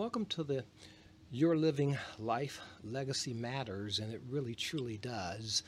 Welcome to the Your Living Life Legacy Matters, and it really truly does.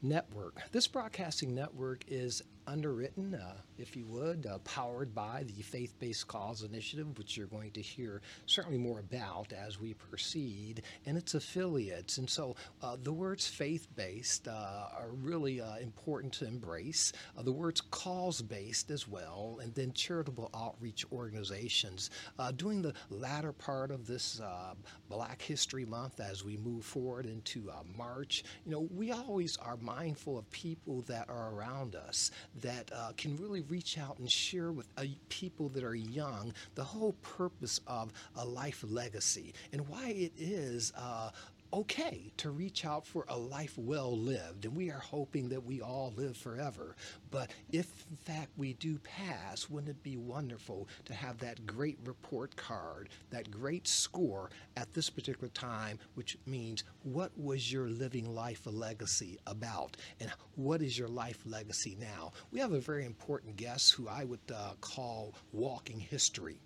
Network. This broadcasting network is underwritten, uh, if you would, uh, powered by the Faith Based Cause Initiative, which you're going to hear certainly more about as we proceed, and its affiliates. And so uh, the words faith based uh, are really uh, important to embrace. Uh, the words cause based as well, and then charitable outreach organizations. during the latter part of this Black History Month, as we move forward into March, you know, we always are mindful of people that are around us that uh, can really reach out and share with uh, people that are young the whole purpose of a life legacy and why it is uh, okay to reach out for a life well lived, and we are hoping that we all live forever. But if in fact we do pass, wouldn't it be wonderful to have that great report card, that great score at this particular time, which means what was your living life a legacy about, and what is your life legacy now? We have a very important guest who I would uh, call walking history.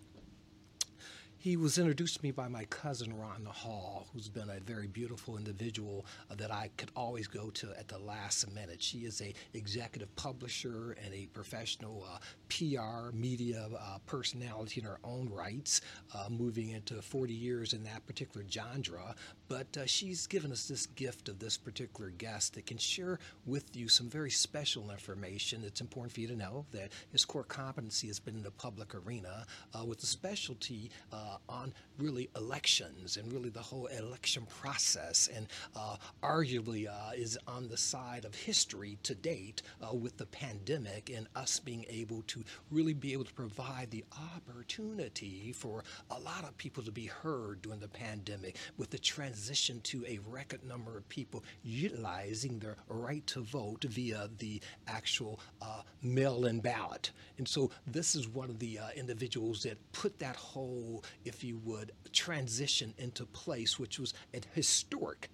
He was introduced to me by my cousin Rhonda Hall, who's been a very beautiful individual uh, that I could always go to at the last minute. She is a executive publisher and a professional uh, PR media uh, personality in her own rights, uh, moving into 40 years in that particular genre. But uh, she's given us this gift of this particular guest that can share with you some very special information. It's important for you to know that his core competency has been in the public arena uh, with a specialty uh, on really elections and really the whole election process, and uh, arguably uh, is on the side of history to date uh, with the pandemic and us being able to really be able to provide the opportunity for a lot of people to be heard during the pandemic with the transition to a record number of people utilizing their right to vote via the actual uh, mail-in ballot. And so this is one of the uh, individuals that put that whole if you would, transition into place, which was a historic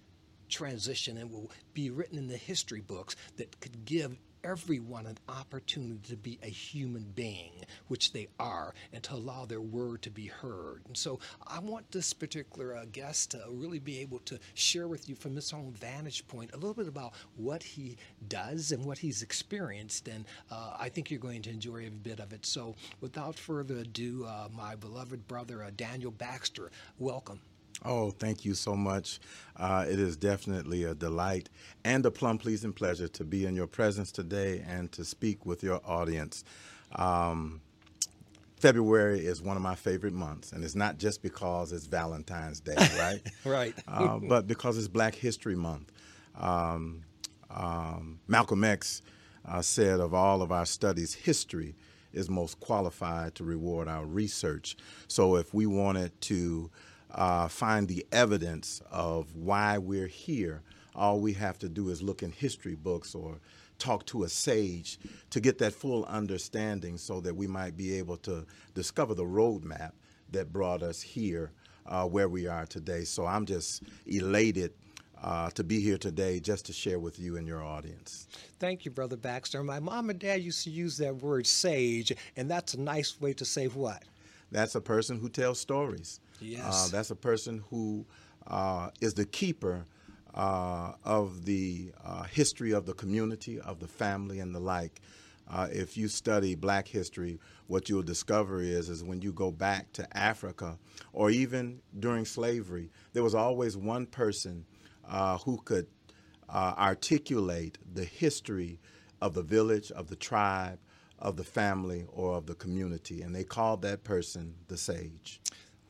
transition and will be written in the history books that could give everyone an opportunity to be a human being, which they are, and to allow their word to be heard. And so I want this particular uh, guest to really be able to share with you from his own vantage point a little bit about what he does and what he's experienced. And uh, I think you're going to enjoy every bit of it. So without further ado, uh, my beloved brother, uh, Daniel Baxter, welcome. Oh, thank you so much. Uh, it is definitely a delight and a plum pleasing pleasure to be in your presence today and to speak with your audience. Um, February is one of my favorite months, and it's not just because it's Valentine's Day, right? right. uh, but because it's Black History Month. Um, um, Malcolm X uh, said of all of our studies, history is most qualified to reward our research. So if we wanted to uh, find the evidence of why we're here. All we have to do is look in history books or talk to a sage to get that full understanding so that we might be able to discover the roadmap that brought us here uh, where we are today. So I'm just elated uh, to be here today just to share with you and your audience. Thank you, Brother Baxter. My mom and dad used to use that word sage, and that's a nice way to say what? That's a person who tells stories. Yes. Uh, that's a person who uh, is the keeper uh, of the uh, history of the community, of the family, and the like. Uh, if you study black history, what you'll discover is, is when you go back to Africa or even during slavery, there was always one person uh, who could articulate the history of the village, of the tribe, of the family, or of the community. And they called that person the sage.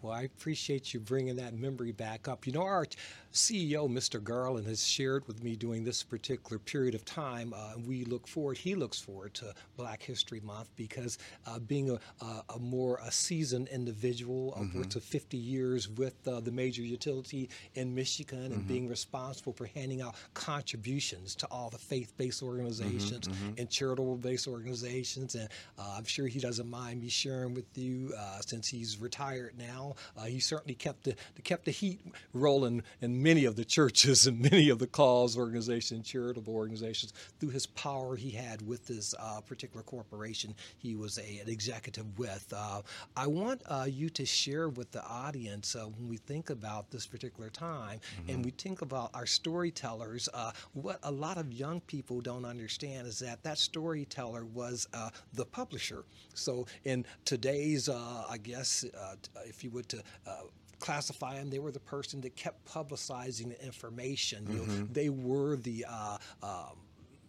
Well, I appreciate you bringing that memory back up. You know, our CEO, Mr. Garland, has shared with me during this particular period of time. Uh, we look forward, he looks forward to Black History Month because uh, being a, a, a, more a seasoned individual, mm-hmm. upwards of 50 years with uh, the major utility in Michigan and mm-hmm. being responsible for handing out contributions to all the faith based organizations mm-hmm, mm-hmm. and charitable based organizations. And uh, I'm sure he doesn't mind me sharing with you, uh, since he's retired now, Uh, he certainly kept the kept the heat rolling in many of the churches and many of the cause organizations, charitable organizations, through his power he had with this uh, particular corporation he was a, an executive with. Uh, I want uh, you to share with the audience uh, when we think about this particular time mm-hmm. and we think about our storytellers. what a lot of young people don't understand is that that storyteller was the publisher. So in today's, I guess, if you would to classify them. They were the person that kept publicizing the information. Mm-hmm. You know, they were the uh, um,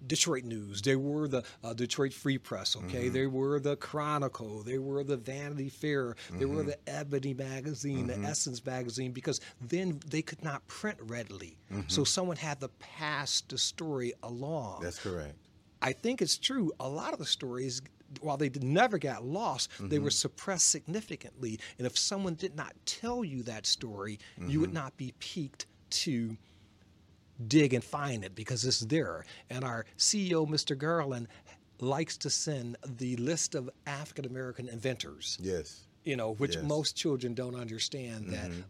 Detroit News. They were the uh, Detroit Free Press. Okay, mm-hmm. they were the Chronicle. They were the Vanity Fair. Mm-hmm. They were mm-hmm. the Ebony magazine, mm-hmm. the Essence magazine, because then they could not print readily. So mm-hmm. someone had to pass the story along. That's correct. I think it's true. A lot of the stories while they never got lost, mm-hmm. they were mm-hmm. suppressed significantly. And if someone did not tell you that story, mm-hmm. you would mm-hmm. not be piqued to dig and find it because it's there. And our CEO, Mr. Garland, likes to send the list of African American inventors. Yes. You know, which yes. most children don't understand that mm-hmm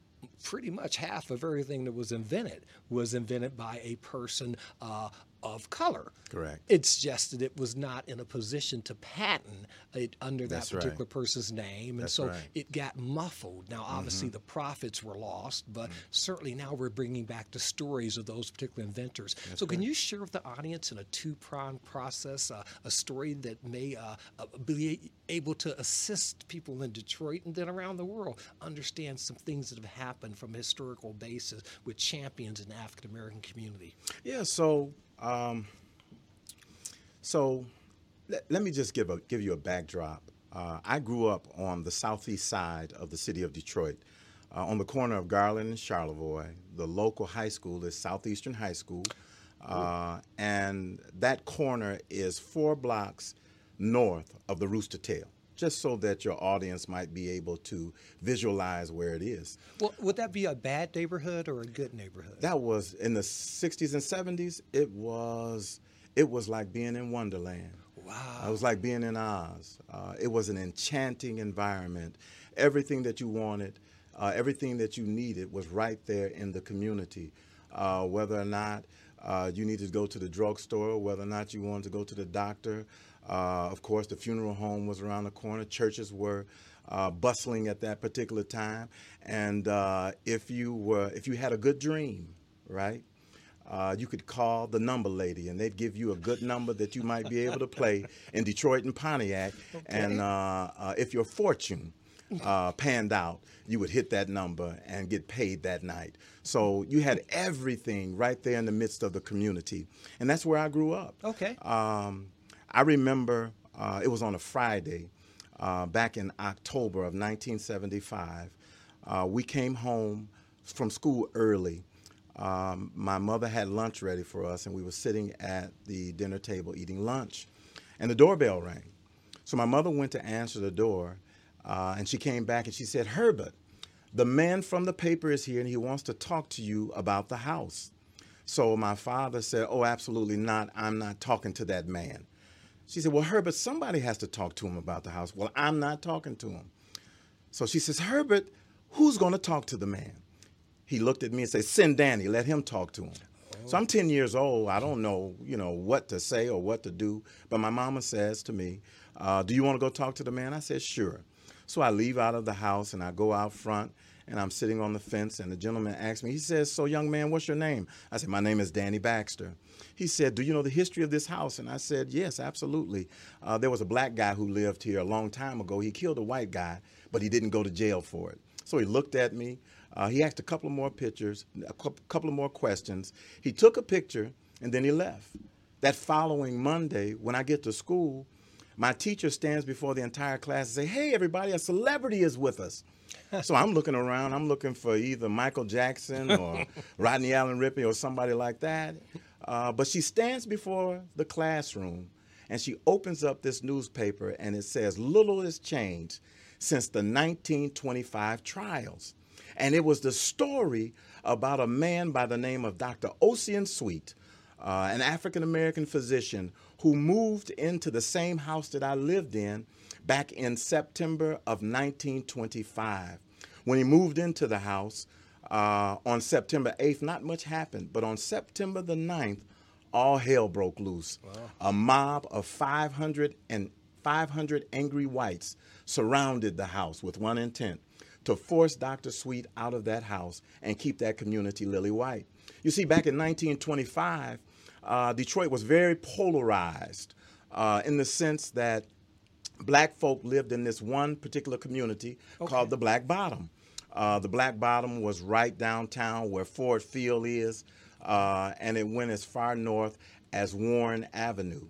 pretty much half of everything that was invented was invented by a person uh, of color. Correct. It's just that it was not in a position to patent it under that That's particular right. person's name, and That's so right. it got muffled. Now, obviously, mm-hmm. the profits were lost, but mm-hmm. certainly now we're bringing back the stories of those particular inventors. That's so, can you share with the audience in a two-pronged process uh, a story that may uh, uh, be able to assist people in Detroit and then around the world understand some things that have happened from a historical basis with champions in the African American community? Yeah. So um, so let, let, me just give a give you a backdrop. Uh, I grew up on the southeast side of the city of Detroit, uh, on the corner of Garland and Charlevoix. The local high school is Southeastern High School, uh, and that corner is four blocks north of the Rooster Tail just so that your audience might be able to visualize where it is. Well, would that be a bad neighborhood or a good neighborhood? That was in the 60s and 70s. It was it was like being in Wonderland. Wow. It was like being in Oz. Uh, it was an enchanting environment. Everything that you wanted, uh, everything that you needed was right there in the community. Uh, whether or not uh, you needed to go to the drugstore, whether or not you wanted to go to the doctor, uh, of course, the funeral home was around the corner. Churches were uh, bustling at that particular time, and uh, if you were, if you had a good dream, right, uh, you could call the number lady, and they'd give you a good number that you might be able to play in Detroit and Pontiac. Okay. And uh, uh, if your fortune panned out, you would hit that number and get paid that night. So you had everything right there in the midst of the community, and that's where I grew up. Okay. Um, I remember uh, it was on a Friday uh, back in October of 1975. Uh, we came home from school early. Um, my mother had lunch ready for us, and we were sitting at the dinner table eating lunch. And the doorbell rang. So my mother went to answer the door, uh, and she came back and she said, Herbert, the man from the paper is here, and he wants to talk to you about the house. So my father said, Oh, absolutely not. I'm not talking to that man. She said, Well, Herbert, somebody has to talk to him about the house. Well, I'm not talking to him. So she says, Herbert, who's going to talk to the man? He looked at me and said, Send Danny, let him talk to him. Oh. So I'm 10 years old. I don't know, you know, what to say or what to do. But my mama says to me, uh, Do you want to go talk to the man? I said, Sure. So I leave out of the house and I go out front and I'm sitting on the fence, and the gentleman asks me, he says, So, young man, what's your name? I said, My name is Danny Baxter. He said, Do you know the history of this house? And I said, Yes, absolutely. Uh, there was a black guy who lived here a long time ago. He killed a white guy, but he didn't go to jail for it. So he looked at me. Uh, he asked a couple of more pictures, a couple of more questions. He took a picture, and then he left. That following Monday, when I get to school, my teacher stands before the entire class and say, "Hey, everybody, a celebrity is with us." so I'm looking around. I'm looking for either Michael Jackson or Rodney Allen Rippy or somebody like that. Uh, but she stands before the classroom and she opens up this newspaper and it says, Little has changed since the 1925 trials. And it was the story about a man by the name of Dr. Ossian Sweet, uh, an African American physician who moved into the same house that I lived in back in September of 1925. When he moved into the house uh, on September 8th, not much happened, but on September the 9th, all hell broke loose. A mob of 500 and 500 angry whites surrounded the house with one intent to force Dr. Sweet out of that house and keep that community lily white. You see, back in 1925, uh, Detroit was very polarized uh, in the sense that black folk lived in this one particular community called the Black Bottom. Uh, the Black Bottom was right downtown where Ford Field is, uh, and it went as far north as Warren Avenue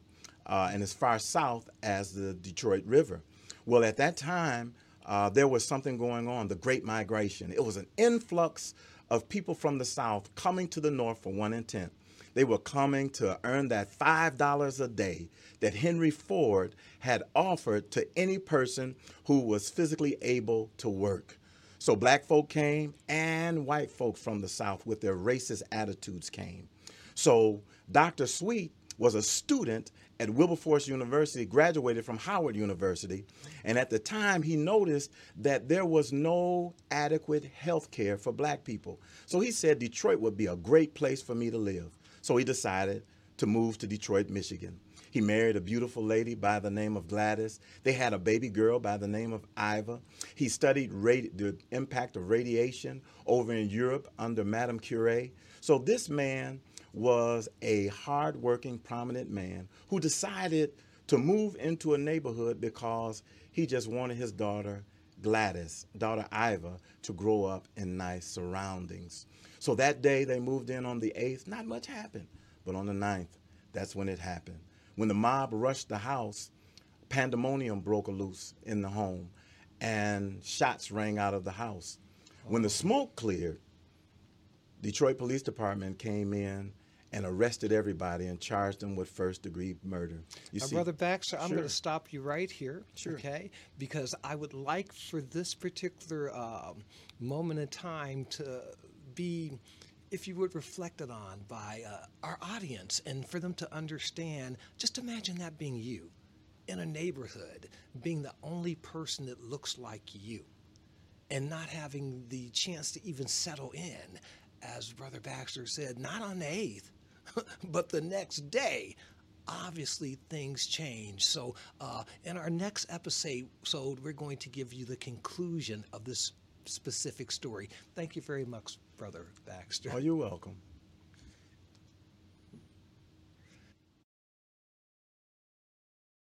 uh, and as far south as the Detroit River. Well, at that time, uh, there was something going on, the Great Migration. It was an influx of people from the South coming to the North for one intent. They were coming to earn that $5 a day that Henry Ford had offered to any person who was physically able to work. So black folk came and white folk from the South with their racist attitudes came. So Dr. Sweet was a student at Wilberforce University, graduated from Howard University, and at the time he noticed that there was no adequate health care for black people. So he said Detroit would be a great place for me to live. So he decided to move to Detroit, Michigan. He married a beautiful lady by the name of Gladys. They had a baby girl by the name of Iva. He studied the impact of radiation over in Europe under Madame Curie. So this man was a hardworking, prominent man who decided to move into a neighborhood because he just wanted his daughter, Gladys, daughter Iva, to grow up in nice surroundings. So that day they moved in on the 8th. Not much happened, but on the 9th, that's when it happened. When the mob rushed the house, pandemonium broke loose in the home and shots rang out of the house. When the smoke cleared, Detroit Police Department came in and arrested everybody and charged them with first degree murder. You Uh, see, Brother Baxter, I'm Sure. going to stop you right here, Sure. okay? Because I would like for this particular um, moment in time to be, if you would, reflected on by uh, our audience and for them to understand. Just imagine that being you in a neighborhood, being the only person that looks like you and not having the chance to even settle in, as Brother Baxter said, not on the 8th, but the next day. Obviously, things change. So, uh, in our next episode, so we're going to give you the conclusion of this specific story. Thank you very much, Brother Baxter. oh, you're welcome.